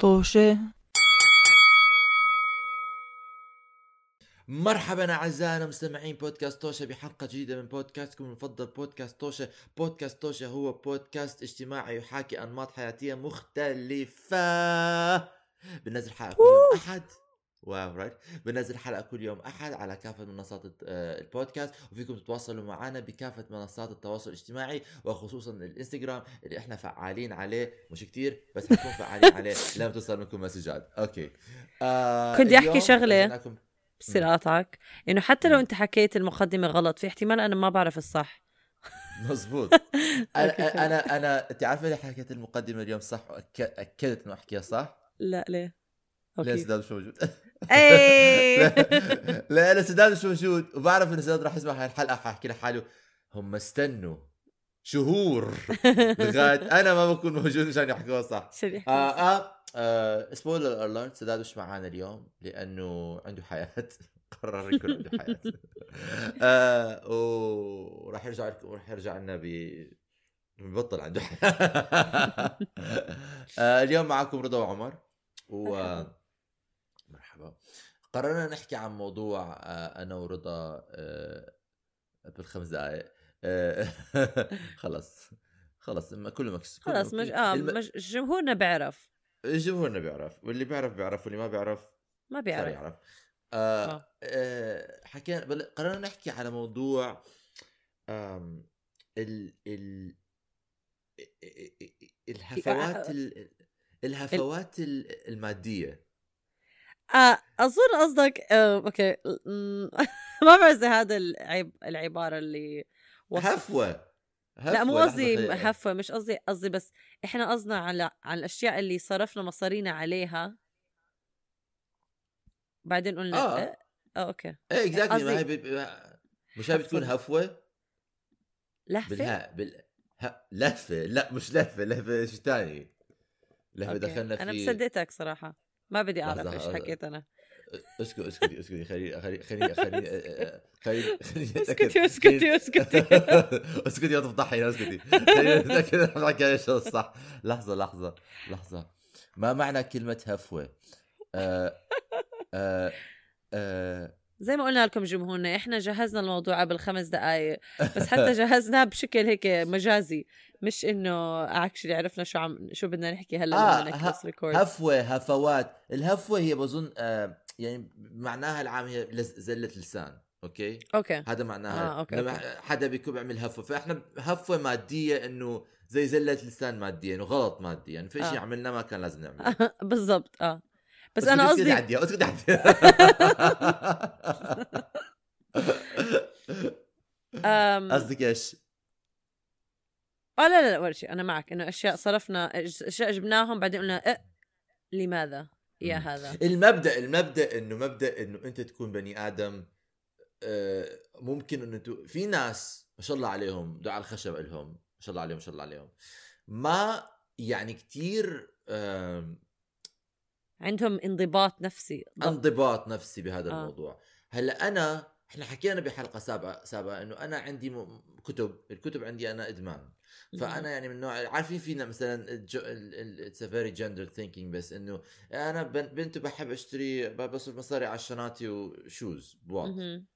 توشه. مرحبا أعزائنا مستمعين بودكاست توشه بحلقة جديدة من بودكاستكم المفضل بودكاست توشه، بودكاست توشه هو بودكاست اجتماعي يحاكي أنماط حياتية مختلفة. بنزل حلقة كل يوم. أحد؟ واو right بنزل حلقة كل يوم أحد على كافة منصات آه، البودكاست وفيكم تتواصلوا معنا بكافة منصات التواصل الاجتماعي وخصوصا الإنستغرام اللي إحنا فعالين عليه. مش كتير بس حنكون فعالين عليه. لما توصل منكم مسجات أوكي. آه كنت شغلة. نزلناكم- بصير أقاطعك. إنه حتى لو أنت حكيت المقدمة غلط في احتمال أنا ما بعرف الصح. مزبوط أنا أنا أنا أنت عارفة ليه حكيت المقدمة اليوم صح؟ وأك- أكدت إنه أحكيها صح؟ لا ليه؟ ليه أوكي. سداد مش موجود. اي لا أنا سداد مش موجود وبعرف إن سداد راح يسمع هاي الحلقة حاحكي لحاله هم استنوا شهور لغاية أنا ما بكون موجود عشان يحكوها صح؟ آه آه, آه spoiler alert سداد مش معانا اليوم؟ لأنه عنده حياة. قرر يكون عنده حياة. آه وراح يرجع لكم راح يرجع لنا ب ببطل عنده. حياه آه اليوم معكم رضا وعمر و قررنا نحكي عن موضوع آه أنا ورضا آه بالخمس دقائق آه خلص خلص ما- كله mix خلص مش آه الم- مش جمهورنا بيعرف. جمهورنا بيعرف واللي بيعرف بيعرف واللي ما بيعرف ما صار بيعرف. يعرف. آه آه. آه حكينا بل... قررنا نحكي على موضوع آم ال ال الهفوات ال... الهفوات ال- المادية. آه أظن قصدك آه أوكي. م- ما بعرف إذا هذا العب... العبارة اللي وصف. هفوه لا مو هفوة، قصدي لحظة هفوة مش قصدي قصدي بس إحنا قصدنا على على الأشياء اللي صرفنا مصارينا عليها. بعدين قلنا آه. آه, آه أوكي. إيه exactly ما هي قصدي- ب... ب... مش هاي بتكون هفوة. هفوه لهفة؟ بالهاء بال ه... لهفة. لا مش لهفة. لهفة شيء ثاني لهفة أوكي. دخلنا في أنا مصدقتك صراحة. ما بدي أعرف إيش. حكيت أنا. اسكت اسكتي اسكتي خليني خليني خليني خليني خليني اسكتي اسكتي اسكتي اسكتي. ما تفضحي اسكتي. خليني أتأكد إن بحكي إيش الصح. لحظة لحظة لحظة. ما معنى كلمة هفوة؟ آه آه آه زي ما قلنا لكم جمهورنا إحنا جهزنا الموضوع قبل خمس دقائق بس حتى جهزناه بشكل هيك مجازي مش إنه actually عرفنا شو عم شو بدنا نحكي هلأ آه، لما ه- نكبس record هفوة هفوات الهفوة هي بظن آه يعني معناها العام هي زله لسان أوكي؟ أوكي. هذا معناها آه، أوكي، لما. حدا بيكون بيعمل هفوة فإحنا هفوة مادية إنه زي زله لسان ماديه انه غلط مادي يعني في شيء آه. عملناه ما كان لازم نعمله. بالضبط آه. بس اسكت- أنا قصدي عديها اسكت عديها. قصدك إيش؟ آه لا لا لا ولا شيء أنا معك إنه أشياء صرفنا أشياء جبناهم بعدين قلنا أه لماذا يا. هذا المبدأ المبدأ إنه مبدأ إنه أنت تكون بني آدم آه، ممكن إنه تو... في ناس ما شاء الله عليهم دعاء الخشب لهم ما شاء الله عليهم ما شاء الله عليهم ما يعني كتير آم، عندهم انضباط نفسي. انضباط نفسي بهذا آه. الموضوع هلا أنا إحنا حكينا بحلقة سابقه سابقه إنه أنا عندي م... كتب الكتب عندي أنا إدمان فأنا يعني من نوع عارفين فينا مثلا it's very gender thinking بس إنه أنا بن- بنت بحب أشتري بصرف مصاري على الشناتي و shoes مهم.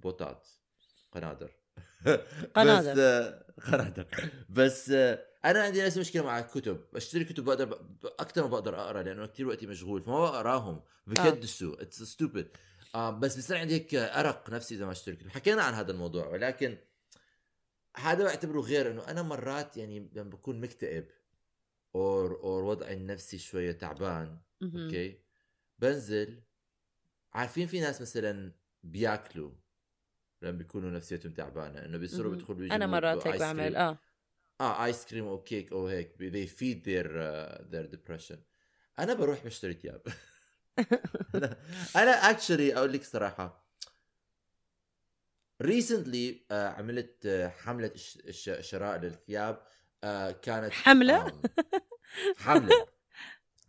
بوتات قنادر قنادر. بس قنادر بس أنا عندي نفس مشكله مع الكتب. أشتري كتب بقدر ب- أكثر ما بقدر أقرأ لأنه كثير وقتي مشغول فما بقراهم. بكدسوا it's stupid بس بصير عندي هيك أرق نفسي إذا ما أشتري كتب. حكينا عن هذا الموضوع ولكن هذا بعتبره غير إنه أنا مرات يعني لما بكون مكتئب or or وضعي النفسي شوية تعبان. أوكي؟ بنزل. عارفين في ناس مثلا بياكلوا لما بيكونوا نفسيتهم تعبانة إنه بيصيروا. بيدخلوا أنا مرات هيك بعمل آه. آه ice cream أو كيك أو هيك they feed their uh, their depression. أنا بروح بشتري ثياب. أنا actually أقول لك صراحة recently عملت آه، حملة ش- ش- شراء للثياب كانت حملة؟ آم، حملة.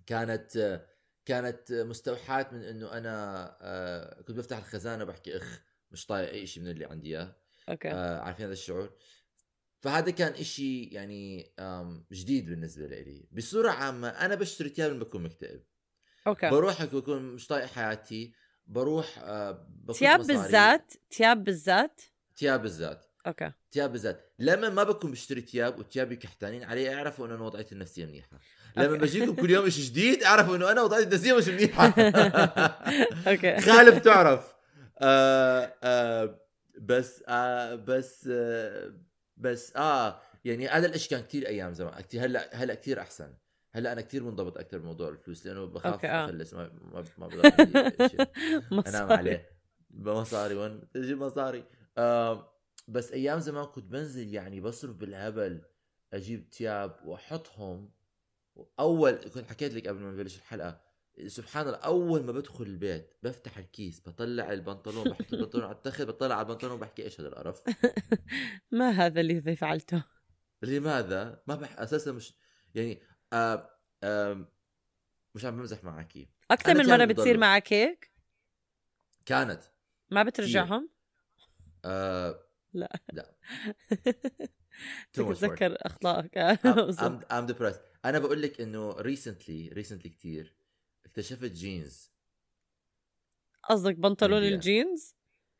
كانت كانت مستوحاة من إنه أنا كنت بفتح الخزانة بحكي أخ مش طايق أي شيء من اللي عندي إياه. أوكي. عارفين هذا الشعور؟ فهذا كان إشي يعني جديد بالنسبة لي. بصورة عامة أنا بشتري ثياب لما بكون مكتئب. أوكي. بروح بكون مش طايق حياتي بروح آه، مصاري. بالذات تياب بالذات؟ تياب بالذات. أوكي. تياب بالذات. لما ما بكون بشتري تياب وتيابي كحتانين علي اعرفوا إنه أنا وضعيتي النفسية منيحة. لما. بجيكم كل يوم شيء جديد اعرفوا إنه أنا وضعيتي النفسية مش منيحة. أوكي. خالف تعرف. آه آه بس آه بس آه بس آه يعني هذا الإشي كان كتير أيام زمان كتير هلأ هلأ كتير أحسن هلأ أنا كتير منضبط أكثر بموضوع الفلوس لأنه بخاف أوكي، آه. افلس ما ما, ما بقدر. أنام. عليه بمصاري وين تجي مصاري آه بس أيام زمان كنت بنزل يعني بصرف بالهبل أجيب تياب وأحطهم أول كنت حكيت لك قبل ما نبلش الحلقة سبحان الله أول ما بدخل البيت بفتح الكيس بطلع البنطلون بحط البنطلون على التخت بطلع على البنطلون وبحكي إيش هذا القرف؟ ما هذا الذي فعلته؟ لماذا؟ ما بح أساسا مش يعني آه آه مش عم بمزح معك. أكثر من مرة بتصير. معك هيك؟ كانت. ما بترجعهم؟ آه لا. لا. تتذكر أخطائك. I'm, I'm, I'm depressed. أنا بقول لك إنه recently recently كتير اكتشفت جينز قصدك بنطلون. الجينز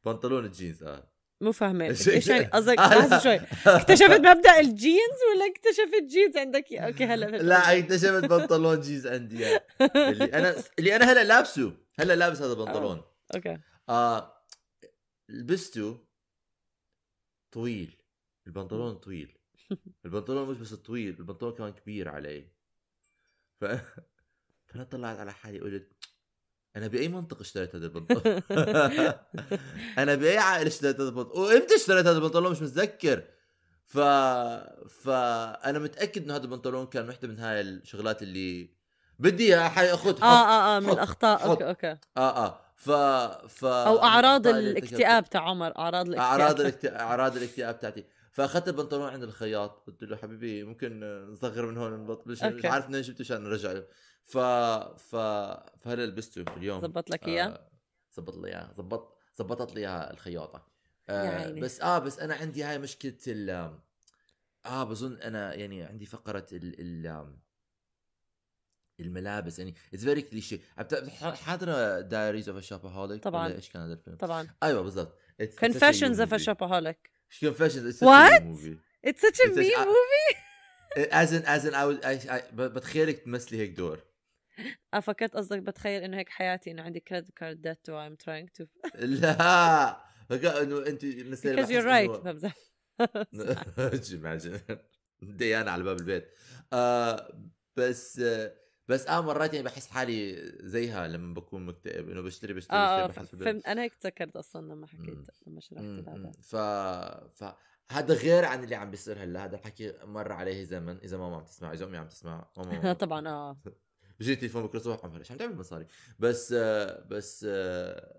بنطلون الجينز آه. مو فاهمة. شيء- إيش يعني؟ قصدك آه،. لحظه شوي. اكتشفت مبدأ الجينز ولا اكتشفت جينز عندك؟ okay هلا لا. اكتشفت بنطلون جينز عندي إياه. اللي أنا اللي أنا هلا لابسه. هلا لابس هذا البنطلون okay. آه لبسته طويل. البنطلون طويل. البنطلون مش بس طويل البنطلون كمان كبير علي ف... فأنا طلعت على حالي قلت أنا بأي منطق اشتريت هذا البنطلون؟ أنا بأي عائلة اشتريت هذا البنطلون؟ وإمتى اشتريت هذا البنطلون؟ مش متذكر. ف فانا متأكد إنه هذا البنطلون كان وحدة من هاي الشغلات اللي بدي إياها حاخذها آه آه آه من الأخطاء. okay okay. آه آه. ف ف أو أعراض الاكتئاب تاع عمر أعراض الاكتئاب. أعراض الاكتئاب أعراض الاكتئاب تاعتي. فأخذت البنطلون عند الخياط قلت له حبيبي ممكن نصغر من هون نبط- مش. عارف منين جبته عشان نرجعه ف ف فهلا لبسته اليوم زبط لك إياه آه، زبط لي إياه زبط زبطت لي إياها الخياطة يا آه. بس آه بس أنا عندي هاي مشكلة ال آه بظن أنا يعني عندي فقرة ال ال الملابس يعني it's very cliché حاضرة Diaries of Shopaholic طبعاً. إيش كان هذا الفيلم؟ طبعا أيوه بالضبط Confessions of a Shopaholic Confessions What? movie It's such a It's meme such- movie as in as in I, would, I, I بتخيلك تمثلي هيك دور آه فكرت قصدك بتخيل انه هيك حياتي انه عندي كريدت كارد ديت و I'm trying to لا انه انت نسيت because you're right بمزح imagine ديانا على باب البيت آه بس آه بس آه مرات يعني بحس حالي زيها لما بكون مكتئب إنه بشتري بشتري, آه بشتري بحس فهمت. أنا هيك تذكرت أصلا لما حكيت مم. لما شرحت مم، هذا. ف ف هذا غير عن اللي عم بيصير هلأ. هذا الحكي مر عليه زمن إذا ماما عم تسمع إذا أمي عم تسمع ماما طبعا آه. بيجي تليفون بكرة الصبح عم ليش عم تعمل مصاري. بس آه، بس آه،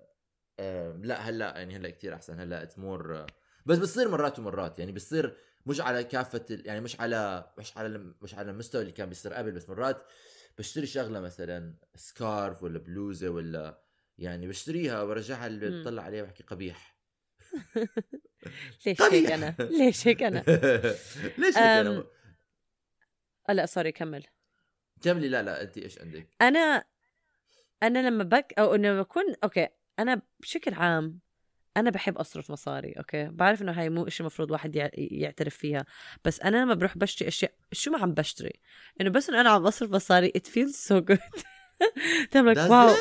آه، لأ هلأ يعني هلأ كتير أحسن. هلأ it's more بس بتصير مرات ومرات. يعني بتصير مش على كافة يعني مش على مش على مش على المستوى اللي كان بيصير قبل بس مرات بشتري شغلة مثلا scarf ولا بلوزة ولا يعني بشتريها وبرجعها مم. بطلع عليها بحكي قبيح ليش. هيك أنا ليش هيك أنا ليش هيك أنا آه لا sorry كمل كملي لا لا انت إيش عندك؟ أنا أنا لما بك أو إنه بكون okay أنا بشكل عام أنا بحب اصرف مصاري okay؟ بعرف إنه هاي مو شيء المفروض واحد يع- يعترف فيها. بس أنا لما بروح بشتري أشياء شو ما عم بشتري؟ إنه بس إنه أنا عم بصرف مصاري it feels so good. تعمل لك wow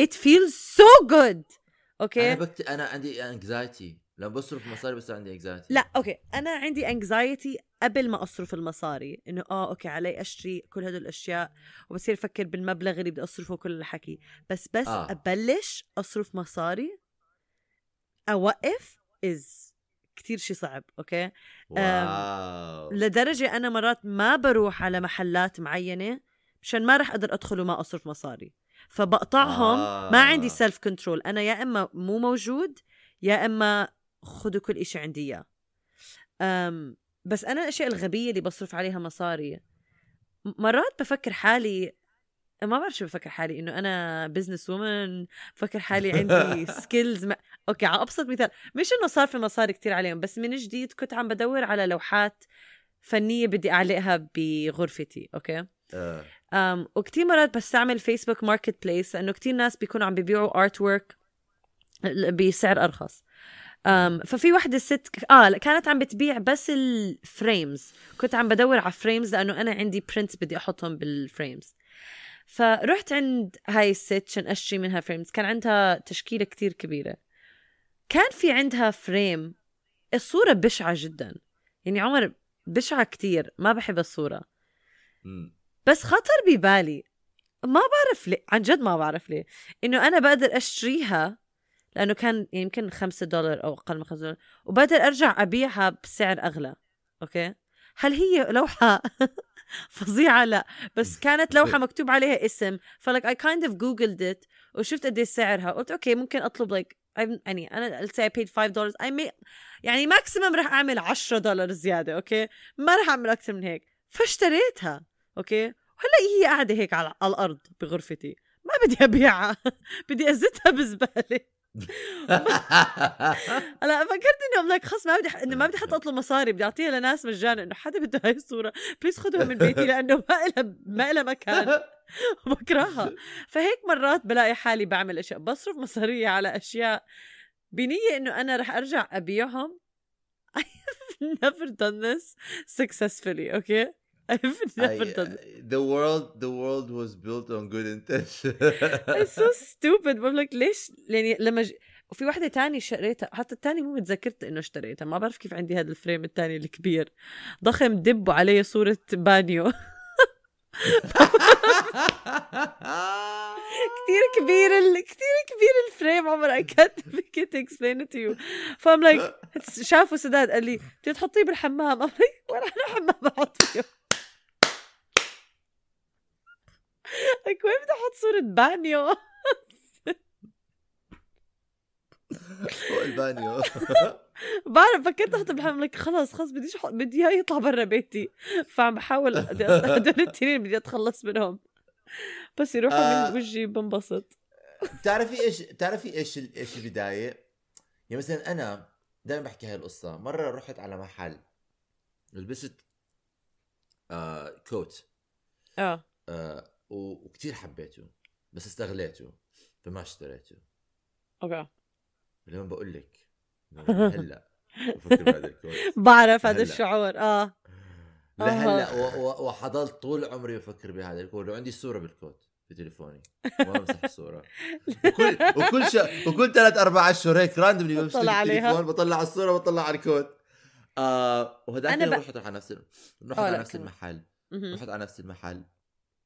it? feels so good. أنا okay بكت... أنا عندي anxiety لما بصرف مصاري بس عندي انكزايتي لا أوكي. أنا عندي anxiety قبل ما أصرف المصاري. إنه آه okay علي أشتري كل هدول الأشياء وبصير أفكر بالمبلغ اللي بدي أصرفه وكل الحكي. بس بس. آه. أبلش أصرف مصاري اوقف is كتير شي صعب okay؟ wow. لدرجة أنا مرات ما بروح على محلات معينة مشان ما رح أقدر أدخل وما أصرف مصاري. فبقطعهم آه. ما عندي self control أنا يا إما مو موجود يا إما خذوا كل إشي عندي إياه. بس أنا الأشياء الغبية اللي بصرف عليها مصاري مرات بفكر حالي ما بعرف شو بفكر حالي إنه أنا business woman بفكر حالي عندي skills ما... okay على أبسط مثال مش إنه صار في مصاري كتير عليهم بس من جديد كنت عم بدور على لوحات فنية بدي أعلقها بغرفتي okay؟ آه. um, وكتير مرات بستعمل Facebook Marketplace لأنه كتير ناس بيكونوا عم بيبيعوا artwork بسعر أرخص. um, ففي وحدة ست آه كانت عم بتبيع بس ال frames كنت عم بدور على frames لأنه أنا عندي prints بدي أحطهم بال frames فرحت عند هاي الست عشان أشتري منها frames كان عندها تشكيلة كتير كبيرة. كان في عندها frame الصورة بشعة جدا. يعني عمر بشعة كتير ما بحب الصورة. مم. بس خطر ببالي. ما بعرف ليه عن جد ما بعرف ليه. إنه أنا بقدر أشتريها لأنه كان يمكن خمسة دولار أو أقل من خمسة دولار وبقدر أرجع أبيعها بسعر أغلى. okay؟ هل هي لوحة؟ فظيعة لا. بس كانت لوحة مكتوب عليها اسم. ف like I kind of Googled it وشفت قد سعرها. قلت okay ممكن أطلب like يعني أنا let's say I paid 5 دولار I يعني maximum رح أعمل 10 دولار زيادة okay؟ ما رح أعمل أكثر من هيك. فاشتريتها okay؟ وهلأ هي قاعدة هيك على, الأرض بغرفتي. ما بدي أبيعها. بدي أزتها بزبالة. هلأ فكرت إنه like خلص ما بدي. إنه ما بدي حتى أطلب مصاري بدي أعطيها لناس مجانا إنه حدا بده هاي الصورة. please خذوها من بيتي لأنه ما لها ما لها مكان. بكرهها. فهيك مرات بلاقي حالي بعمل أشياء بصرف مصارية على أشياء بنية إنه أنا رح أرجع أبيعهم. I have never done this successfully okay I have never I- done this. the world the world was built on good intention. It's so stupid. بقول لك ليش؟ يعني لما ج... وفي وحدة تانية اشتريتها حتى التانية مو متذكرت إنه اشتريتها. ما بعرف كيف عندي هذا الفريم التاني الكبير. ضخم دب وعليه صورة بانيو. كتير كبير ال... كتير كبير ال frame عمر I can't can't explain it to you. ف I'm like شافوا سداد قال لي بدي تحطيه بالحمام. I'm like وين أنا حمام بحط فيه like وين بدي أحط صورة بانيو؟ فوق البانيو. بعرف فكرت أحط بالحمام لك خلص خلص بديش أحط- بدي اياه يطلع برا بيتي. فعم بحاول هدول التنين بدي أتخلص منهم. بس يروحوا آه. من وجهي بنبسط. بتعرفي إيش بتعرفي إيش إيش البداية؟ يعني مثلا أنا دائما بحكي هاي القصة. مرة رحت على محل لبست آه كوت. آه. آه و- وكتير حبيته بس استغليته فما اشتريته. أوكي. لما بقول لك هلأ بهذا ال coat بعرف هذا. الشعور آه. لهلا وحضلت طول عمري بفكر بهذا ال coat وعندي صورة بال coat في تليفوني. ما بمسح الصورة وكل وكل شا... وكل ثلاث أربع أشهر هيك randomly بمسك بطلع عليها. التليفون بطلع على الصورة بطلع على ال coat آه اليوم ب- رحت على نفس رحت على نفس. المحل. رحت على نفس المحل.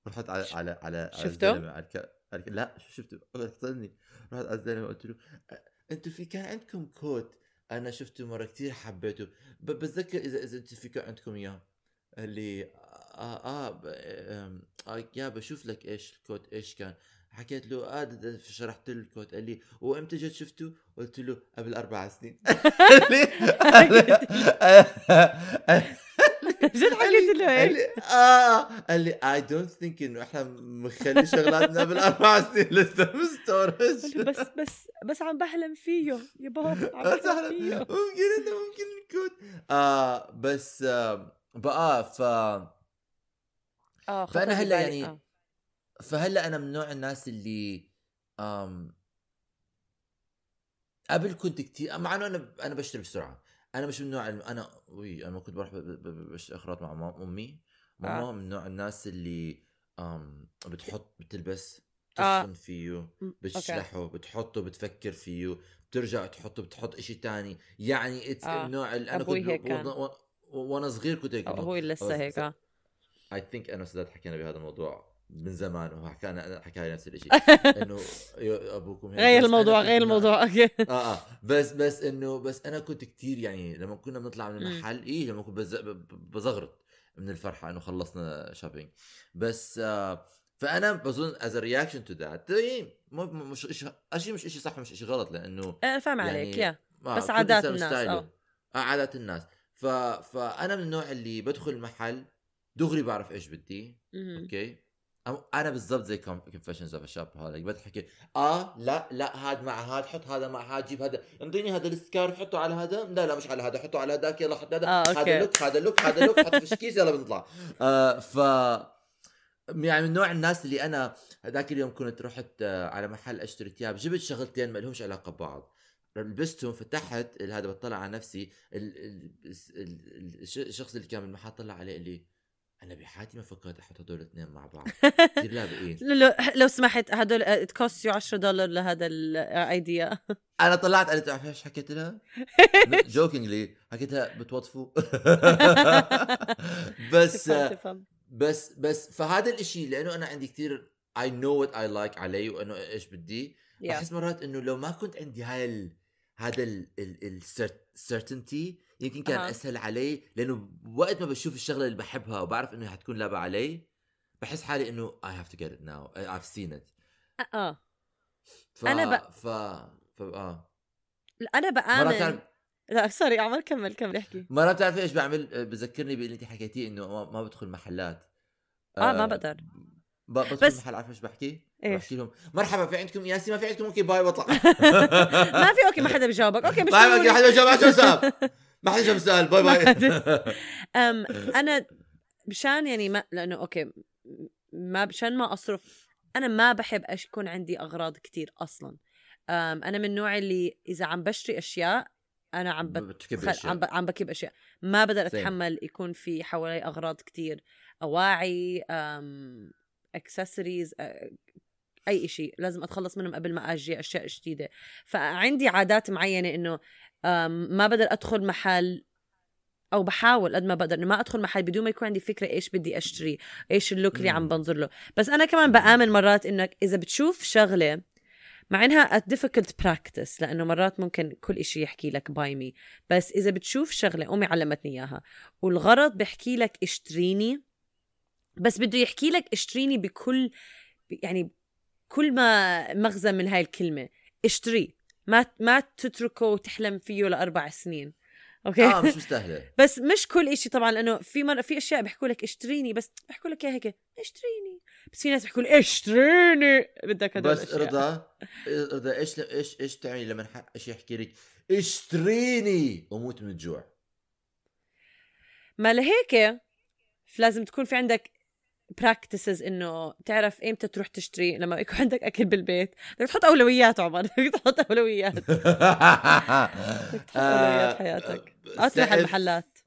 رحت على على على شفته؟ الزلمة، على الك... على الك... لا شو شفته؟ استني رحت على الزلمة قلت له "أ- أنتوا في كان عندكم كوت أنا شفته مرة كتير حبيته. بتذكر اذا إذا أنتوا في كان عندكم إياه قال لي آه آه, ب... آم، آه يا بشوف لك إيش الكوت إيش كان حكيت له آه شرحت له الكوت قال لي وإمتى جد شفته؟ قلت له قبل أربع سنين جد حكيت له هيك. آه قال لي I don't ثينك إنه إحنا مخلي شغلاتنا بالأربع سنين لسه بالستورج بس بس بس عم بحلم فيه يا بابا عم بحلم فيه ممكن إنه ممكن نكون آه بس آه بقى ف آه فأنا هلأ. يعني- آه. فهلأ أنا من نوع الناس اللي آم قبل كنت كتير مع إنه أنا أنا بشتري بسرعة. أنا مش من نوع الم- أنا وي أنا كنت بروح اغراض مع أمي ماما آه. من نوع الناس اللي آم بتحط بتلبس آه. بتصفن فيه بتشلحه بتحطه بتفكر فيه بترجع تحطه بتحط إشي تاني يعني it's آه. النوع اللي أنا كنت هيك ب- كان. و- و- وأنا صغير كنت هيك هو لسه هيك I think أنا وسداد حكينا بهذا الموضوع من زمان وحكينا حكى لي نفس الشيء إنه أبوكم غير الموضوع غير الموضوع okay آه آه بس بس انه بس أنا كنت كتير يعني لما كنا بنطلع من. المحل إيه لما كنت بزغرط من الفرحة إنه خلصنا shopping بس آه فأنا بظن as reaction to that مش شيء مش شيء صح مش شيء غلط لأنه أنا فاهم يعني عليك يا آه بس عادات الناس،. آه. آه عادات الناس ف... فأنا من النوع اللي بدخل المحل دغري بعرف إيش بدي. okay أنا بالضبط زي Confessions of a Shopaholic بدك تحكي آه لا لا هذا مع هذا حط هذا مع هذا جيب هذا. انطيني هذا ال scarf حطه على هذا. لا لا مش على هذا حطه على هذاك يلا حط هذا. آه،. هذا look هذا look هذا look حط في الكيس يلا بنطلع. آه ف يعني من نوع الناس اللي أنا هذاك اليوم كنت رحت آه، على محل أشتري ثياب جبت شغلتين ما لهمش علاقة ببعض. لبستهم فتحت هذا بطلع على نفسي ال- ال- ال- ال- الش- الشخص اللي كان بالمحل طلع عليه قال لي أنا بحياتي ما فكرت أحط هدول الاثنين مع بعض. كثير لابقين لو, لو سمحت هدول it cost you 10 دولار لهذا ال idea أنا طلعت قلت تعرف إيش حكيت لها؟ jokingly حكيت لها بتوظفوا؟ بس تفهم بس بس فهذا الإشي لأنه أنا عندي كثير I know what I like علي وأنه إيش بدي. بحس مرات إنه لو ما كنت عندي هاي ال... هذا ال ال السيرتينتي يمكن كان أها. أسهل علي لأنه وقت ما بشوف الشغلة اللي بحبها وبعرف إنه حتكون لابقه علي بحس حالي إنه I have to get it now I've seen it. آه. ف... أنا ب- ف... ف... آه. أنا بآمن. تعرف لا sorry عمر كمل كمل احكي. مرات بتعرف إيش بعمل؟ آه، بذكرني باللي أنت حكيتيه إنه ما, ما بدخل محلات. آه ما بقدر. ب- بدخل بس- بس محل عارف إيش بحكي؟ إيش؟ بحكي لهم مرحبا في عندكم ياسي ما في عندكم okay bye بطلع ما في okay ما حدا بجاوبك. okay مش bye okay ضروري. حدا عشان سؤال ما حدا جاب سؤال. bye bye. أم أنا مشان يعني ما لأنه okay ما مشان ما أصرف أنا ما بحب يكون عندي أغراض كتير أصلا. أم أنا من النوع اللي إذا عم بشتري أشياء أنا عم بت... بتكب خل... عم ب... عم بكب أشياء. ما بقدر. أتحمل يكون في حوالي أغراض كتير أواعي أم... اكسسوارز أي شيء لازم أتخلص منهم قبل ما أجي أشياء جديدة. فعندي عادات معينة إنه ما بقدر أدخل محل أو بحاول قد ما بقدر إنه ما أدخل محل بدون ما يكون عندي فكرة إيش بدي أشتري إيش ال look اللي عم. بنظر له. بس أنا كمان بآمن مرات إنك إذا بتشوف شغلة مع إنها a difficult practice لأنه مرات ممكن كل إشي يحكي لك buy me بس إذا بتشوف شغلة امي علمتني إياها. والغرض بيحكي لك اشتريني بس بده يحكي لك اشتريني بكل يعني كل ما مغزى من هاي الكلمة اشتري. ما ما تتركه وتحلم فيه لأربع سنين. okay؟ آه مش مستاهلة. بس مش كل إشي طبعا لأنه في مر... في أشياء بيحكوا لك اشتريني بس بيحكوا لك إياها هيك اشتريني. بس في ناس بيحكوا لي اشتريني. بدك هدول بس الأشياء. رضا رضا إيش إيش إيش تعملي لما إيش يحكي لك؟ اشتريني! وموت من الجوع. ما لهيك. لازم تكون في عندك براكتسز إنه تعرف إمتى تروح تشتري لما يكون عندك أكل بالبيت. بدك تحط أولويات عمر. بدك تحط أولويات. بدك تحط أولويات حياتك. تروح على المحلات.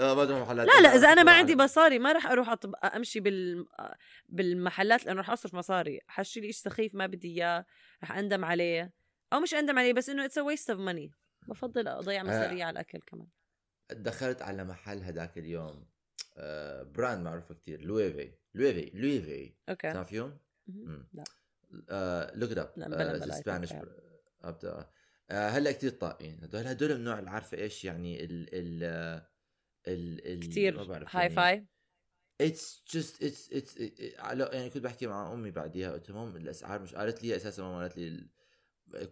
آه تروح محلات. لا لا إذا أنا ما عندي مصاري ما راح أروح أطب... أمشي بال... بالمحلات لأنه راح أصرف مصاري. حشتري شيء سخيف ما بدي إياه راح أندم عليه. أو مش أندم عليه بس إنه it's waste of money بفضل أضيع مصاري على الأكل كمان. دخلت على محل هداك اليوم. آه، brand معروفة كتير لويفي. لويفي لويفي. أوكي. تعرفيهم؟ مهم. مم. لا. look it up Spanish أبدأ. آه، هلا كتير طاقين هدول هدول من نوع عارفة إيش يعني ال ال ال ال ما كثير hi-fi it's just it's it's يعني كنت بحكي مع أمي بعديها قلت لها mom الأسعار مش قالت لي أساسا ماما قالت لي ال-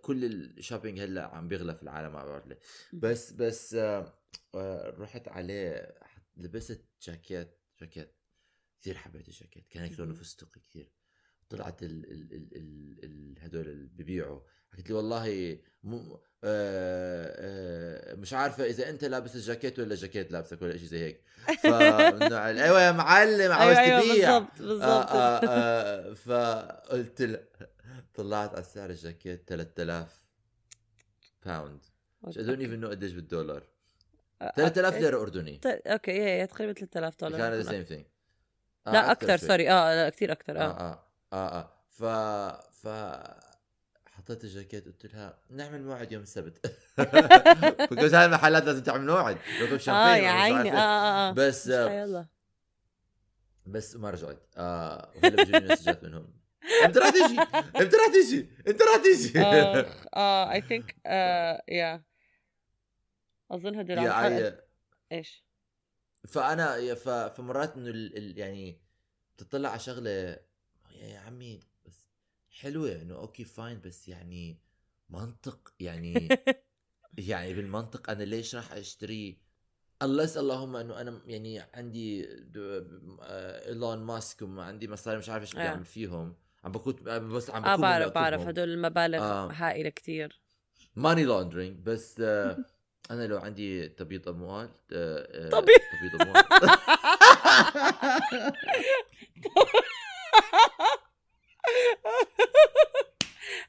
كل ال shopping هلا عم بيغلى في العالم ما بعرف ليه. بس بس آه، آه، رحت عليه لبست جاكيت جاكيت كثير حبيت الجاكيت. كان هيك لونه. فستقي كثير. طلعت ال ال ال ال ال هدول اللي ببيعوا. حكيت لي والله مو آه آه مش عارفة إذا أنت لابس الجاكيت ولا جاكيت لابسك ولا شيء زي هيك. ال- أيوه يا معلم عاوز أيوه أيوه تبيع. بالضبط آه بالضبط. آه آه فقلت له طلعت على سعر الجاكيت 3000 pound I don't even know قديش بالدولار. 3000 ليرة أردني. okay هي تقريبا 3000 دولار. كان the same thing لا أكثر sorry. آه لا كثير أكثر آه. آه آه آه آه. ف ف حطيت الجاكيت قلت لها نعمل موعد يوم السبت. because هاي المحلات لازم تعمل موعد. لو آه شامبين يا ولا مش عيني. آه. آه آه. بس بس ما رجعت. آه وهلا بيجوني مسجات منهم. إمتى راح تيجي؟ إمتى راح تيجي؟ إمتى راح تيجي؟ آه I think يا اظن هدول عم يا حق- عي- إيش فأنا. فمرات إنه ال... ال... يعني تطلع على شغلة يا, يا عمي بس حلوة إنه okay fine بس يعني منطق يعني يعني بالمنطق أنا ليش راح أشتري unless اللهم إنه أنا يعني عندي آه، إيلون ماسك وما عندي مصاري مش عارف إيش بدي آه. أعمل فيهم عم بكون بس عم آه بكون بعرف بعرف هدول المبالغ آه. هائلة كتير money laundering بس آه، أنا لو عندي تبييض أموال آه، آه، تبييض. تبييض أموال.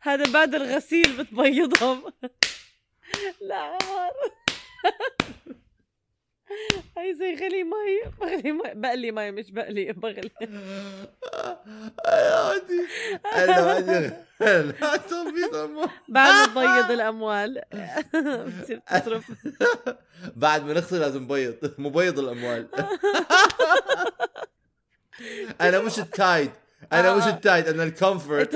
هذا بعد الغسيل بتبيضهم. لا. هاي زي غلي مي بغلي مي. بقلي مي مش بقلي بغلي. أنا عندي لا تبييض اموال بعد ما تبيض الأموال. بتصير تصرف بعد ما نغسل لازم نبيض مبيض الأموال. أنا مش التايد. أنا مش آه. التايد أنا الكومفورت.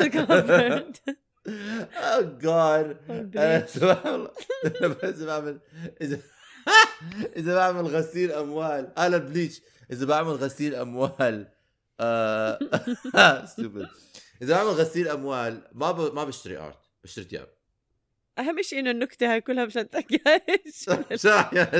oh God أنا بس بعمل بس بعمل اذا بعمل غسيل أموال. أنا bleach إذا بعمل غسيل أموال. آه. Stupid. إذا بعمل غسيل أموال ما ب... ما بشتري ارت بشتري ثياب أهم شيء إنه النكتة هاي كلها مشان تحكيهاش شو يا؟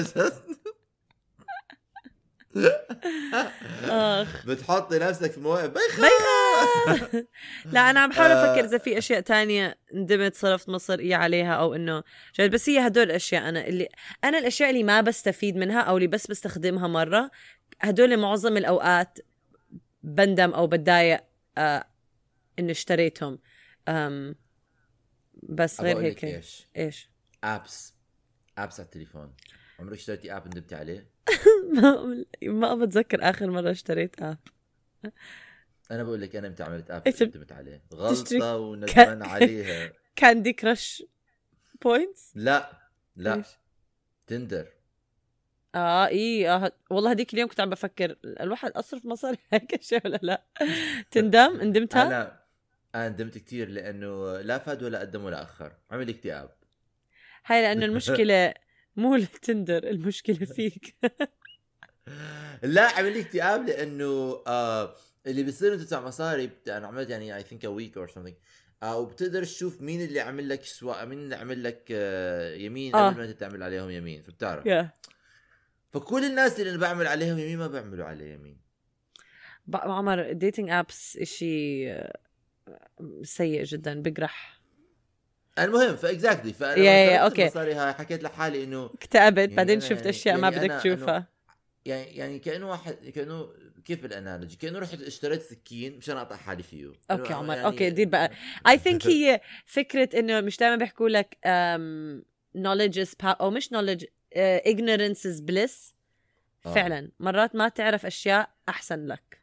آخ. بتحطي نفسك في مويه بيخ بيخة لا أنا عم بحاول آه. أفكر إذا في أشياء تانية ندمت صرفت مصاري عليها أو إنه جد بس هي هدول الأشياء أنا اللي أنا الأشياء اللي ما بستفيد منها أو اللي بس بستخدمها مرة هدول معظم الأوقات بندم أو بتضايق آه إنه اشتريتهم. أم بس غير هيك. إيش؟ إيش؟ apps apps على التليفون. عمرك اشتريتي app ندمتي عليه؟ ما ما بتذكر آخر مرة اشتريت app أنا بقول لك أنا متى عملت app ندمت عليه. غلطة وندمان عليها. كاندي كراش points لا لا. تندر آه إيه آه. والله هذيك اليوم كنت عم بفكر الواحد أصرف مصاري هيك شيء ولا لا؟ تندم؟ ندمتها؟ أنا أنا ندمت كثير لأنه لا فاد ولا قدم ولا أخر. عمل اكتئاب. هاي لأنه المشكلة مو التندر المشكلة فيك. لا عمل لي اكتئاب لأنه آه اللي بيصير انت تدفع مصاري أنا عملت يعني I think a week or something وبتقدر تشوف مين اللي عمل لك سواء مين اللي عمل لك آه يمين آه. قبل ما انت تعمل عليهم يمين فبتعرف. يا فكل الناس اللي أنا بعمل عليهم يمين ما بيعملوا علي يمين. عمر ال dating apps آه، سيء جدا بقرح المهم ف exactly فأنا يا-. المصاري هاي حكيت لحالي إنه اكتئبت يعني بعدين شفت يعني- أشياء ما يعني بدك أنا- تشوفها. يعني يعني كأنه واحد كأنه كيف ال analogy؟ كأنه رحت اشتريت سكين مشان أقطع حالي فيه. okay عمر. يعني- okay dear بقى. I think هي فكرة إنه مش دائما بيحكوا لك um, knowledge is power أو مش knowledge uh, ignorance is bliss. آه. فعلا مرات ما تعرف أشياء أحسن لك.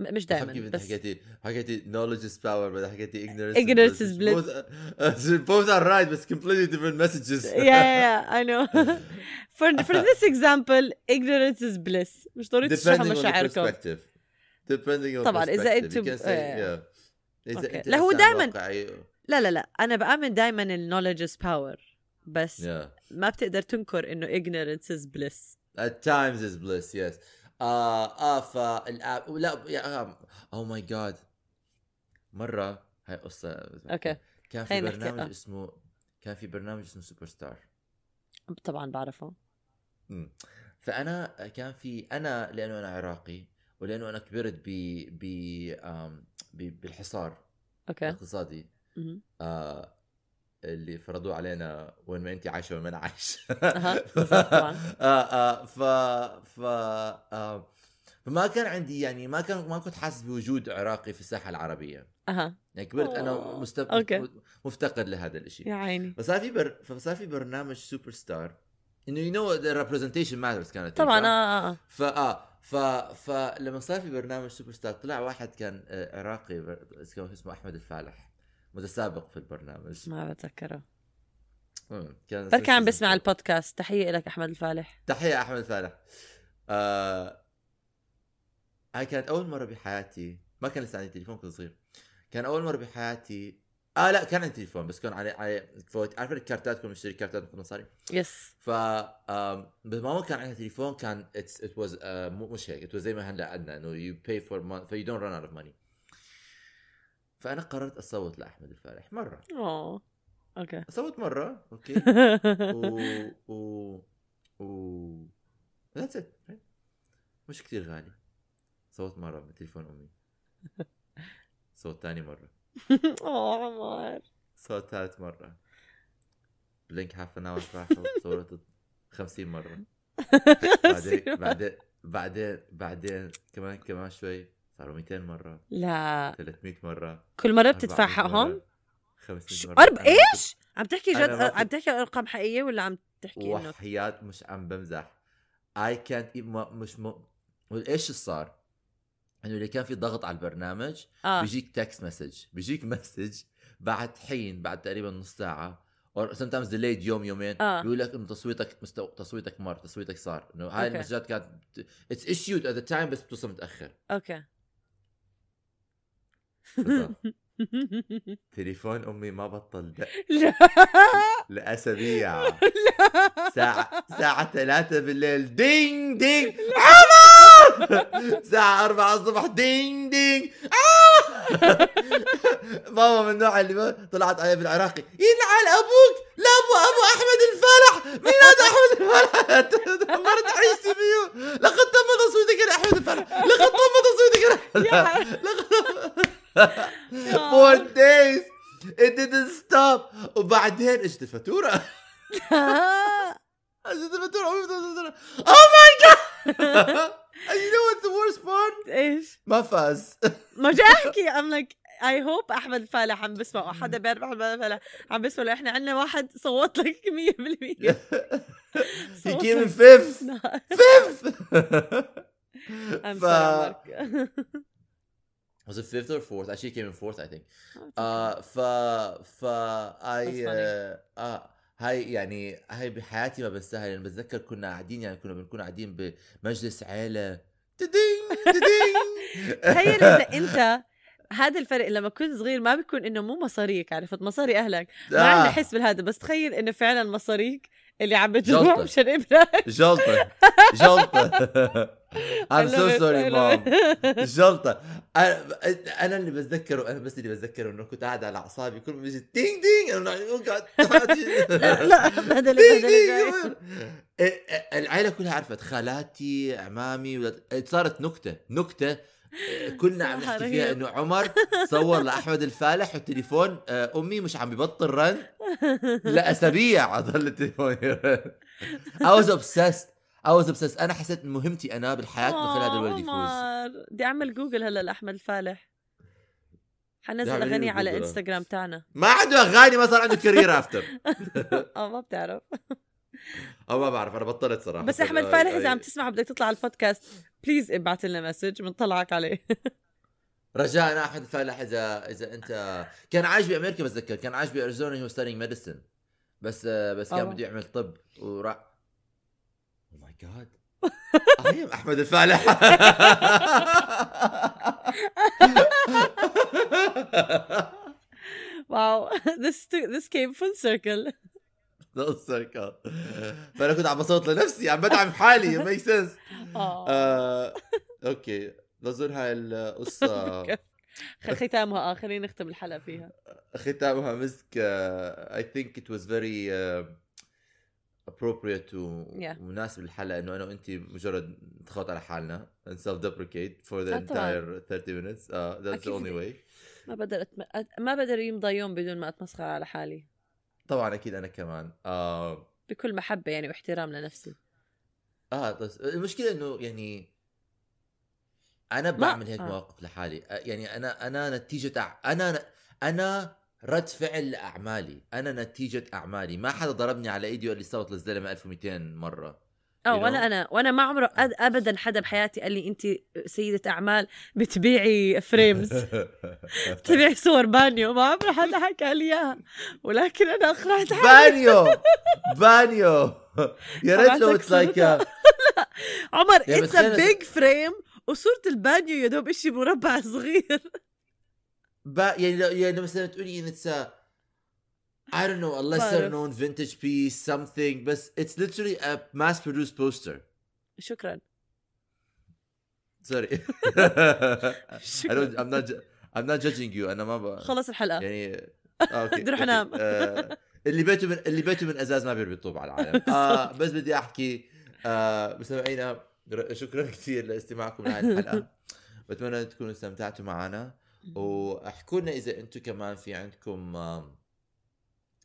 مش دائما انت بس حكيتي حكيتي knowledge is power بعدين حكيتي ignorance Ignorance is Both, uh, both are right بس completely different messages yeah, yeah, yeah, I know. for for this example, ignorance is bliss. مش ضروري تشرحوا مشاعركم. depending on طبعاً، آه. yeah. إذا okay. أنت لا، هو واقعي، لا لا لا أنا بآمن دائما knowledge is power بس yeah. ما بتقدر تنكر إنه ignorance is bliss. At times is bliss yes آه آه فال app لا يا oh my God مرة هاي قصة okay كان في خلينا نحكي، برنامج آه. اسمه كان في برنامج اسمه سوبر ستار طبعا بعرفه. مم. فأنا كان في أنا لأنه أنا عراقي ولأنه أنا كبرت ب ب بالحصار okay. الاقتصادي. آه اللي فرضوه علينا وين ما انت عايشة وين ما أنا عايش. آه آه ف ف آه فما كان عندي يعني ما كان ما كنت حاسس بوجود عراقي في الساحة العربية أها يعني كبرت أنا oh، مستف... okay. مفتقد لهذا الشيء يا عيني. فصار في بر... فصار في برنامج سوبر ستار انه you know the representation matters كانت طبعا آه. فا آه ف فلما صار في برنامج سوبر ستار طلع واحد كان عراقي اسمه أحمد الفالح متسابق في البرنامج. ما بتذكره. كان بركي عم بسمع. البودكاست. تحية لك أحمد الفالح. تحية أحمد الفالح. آه... هاي كانت أول مرة بحياتي. ما كان لسه عندي تليفون كنت صغير. كان أول مرة بحياتي. آه لا كان عندي تليفون بس كان عليه عليه vote. عارف الكارتات؟ كنا نشتري كارتات بكل مصاري yes. ف بس ماما كان عندها تليفون كان it's it was مش هيك. it was زي ما هلا عندنا إنه you pay per month if you don't run out of money فأنا قررت أصوت لأحمد الفالح مرة. oh. okay. أصوت مرة okay. و... و... و that's it مش كتير غالي. صوت مرة من تليفون أمي. صوت تاني مرة. أوه عمر. صوت ثالث مرة. بلينك هاف ان اور صورت 50 مرة. بعدين بعدين بعدين بعدين كمان كمان شوي. صاروا 200 مرة لا 300 مرة كل مرة 400 بتدفع حقهم 500 مرة أرب إيش عم تحكي جد ما عم تحكي أرقام حقيقية ولا عم تحكي إنه وحياة مش عم بمزح اي كانت مش م... إيش صار؟ إنه اللي كان في ضغط على البرنامج آه بيجيك text message بيجيك message بعد حين بعد تقريبا نص ساعة or sometimes delayed يوم يومين آه. بيقول لك إنه تصويتك مستو... تصويتك مر تصويتك صار إنه هاي okay. ال messages كانت it's issued at the time بس بتوصل متأخر okay بالضبط. تليفون أمي ما بطل دق لا. لأسابيع. ساعة ساعة ثلاثة بالليل. ding ding. عمر ساعة أربعة الصبح. ding ding. آه! ماما من النوع اللي طلعت عليه بالعراقي يلعن أبوك. لا أبو أبو أحمد الفالح مين هذا أحمد الفالح مرت عيشتي فيه. لقد تم تصويتك يا أحمد الفالح لقد تم تصويتك لقد four days. It didn't stop. وبعدين اجت الفاتورة؟ اجت oh my god! And you know what's the worst part? إيش؟ ما فاز. ما جاي أحكي. I'm like I hope أحمد الفالح عم بسمع أو حدا بيعرف أحمد الفالح عم بسمع إحنا عندنا واحد صوت لك 100% he came in fifth. Fifth! I'm ف- sorry. Was it fifth or fourth? Actually came in fourth I think. Okay. آه ف ف funny. آه, آه هاي يعني هاي بحياتي ما بنساها يعني بتذكر كنا قاعدين يعني كنا بنكون قاعدين بمجلس عيلة. تدين تدين. تخيل إذا أنت هذا الفرق لما كنت صغير ما بيكون إنه مو مصاريك عرفت؟ مصاري أهلك. ما آه. حس بالهذا بس تخيل إنه فعلا مصاريك اللي عم بتجمع. مشان ابنك. جلطة. جلطة. I'm so sorry mom. جلطة أنا اللي بتذكره أنا بس اللي بتذكره إنه كنت قاعد على أعصابي كل ما بيجي ding ding أنا God. لا لا. جاي. إيه، إيه، العائلة كلها عرفت خالاتي عمامي ولاد- صارت نكتة نكتة إيه، كنا عم نحكي فيها. إنه عمر صور لأحمد الفالح والتليفون آه، أمي مش عم ببطل رن لاسابيع ضل التليفون يرن I was obsessed I was obsessed أنا حسيت إن مهمتي أنا بالحياة انه خلي هذا الولد يفوز. عمر بدي أعمل جوجل هلأ لأحمد الفالح. حنزل أغاني على. انستغرام تاعنا. ما عنده أغاني ما صار عنده career after آه ما بتعرف. أو ما بعرف أنا بطلت صراحة. بس أحمد فالح إذا عم تسمع بدك تطلع على البودكاست please ابعث لنا message بنطلعك عليه. رجاء أنا أحمد فالح إذا إذا أنت كان عايش بأمريكا بتذكر كان عايش بأريزونا هو studying medicine بس بس كان oh. بده يعمل طب وراح جاد اي احمد الفالح wow this this came full circle. Full circle. فأنا كنت عم بصوت لنفسي عم بدعم حالي. make sense آه. okay. بظن هاي القصة. ختامها آه خلينا نختم الحلقة فيها. ختامها مسك I think it was very appropriate و- Yeah. ومناسب للحلقة إنه أنا وانت مجرد نتخوت على حالنا and self deprecate for the entire 30 minutes uh, that's the only way ما بقدر أتم... أت- ما بقدر يمضى يوم بدون ما أتمسخر على حالي طبعا أكيد أنا كمان آه بكل محبة يعني واحترام لنفسي آه بس المشكلة إنه يعني أنا بعمل هيك آه. مواقف لحالي يعني أنا أنا نتيجة. أنا أنا رد فعل لاعمالي أنا نتيجة أعمالي. ما حدا ضربني على إيدي وقال لي صوت للزلمة 1200 مرة. آه You ولا? أنا وأنا ما عمره. ابدا حدا بحياتي قال لي انت سيدة أعمال بتبيعي frames بتبيعي صور بانيو. ما عمره حدا حكى لي إياها. ولكن أنا اقنعت حالي. بانيو! بانيو! يا ريت لو it's like عمر it's a big frame وصورة البانيو يا دوب إشي مربع صغير. با... يعني لو... يعني مثلا تقولي إن it's I don't know a lesser known vintage piece something بس it's literally a mass produced poster. شكرا. Sorry. I شكرا. Don't, I'm not I'm not judging you. أنا ما ب... خلص الحلقة. يعني آه، okay okay. أنام. آه، اللي بيته من اللي بيته من أزاز ما بيربي طوب على العالم. آه بس بدي أحكي آه مستمعينا شكرا كثير لاستماعكم لهذه الحلقة. بتمنى تكونوا استمتعتوا معنا. وأحكوا لنا إذا أنتم كمان في عندكم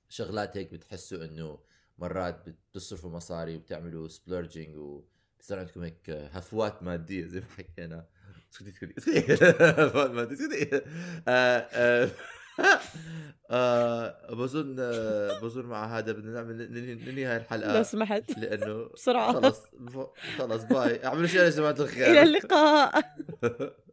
شغلات هيك بتحسوا إنه مرات بتصرفوا مصاري وبتعملوا سبلورجينج وبصير عندكم هيك هفوات مادية زي ما حكينا. اسكتي اسكتي اسكتي هفوات مادية اسكتي آه، آه، آه، بظن بظن مع هذا بدنا نعمل ننهي هاي لو الحلقة سمحت. لأنه بسرعة. خلص خلص باي. أعملوا شيء يا جماعة الخير. إلى اللقاء.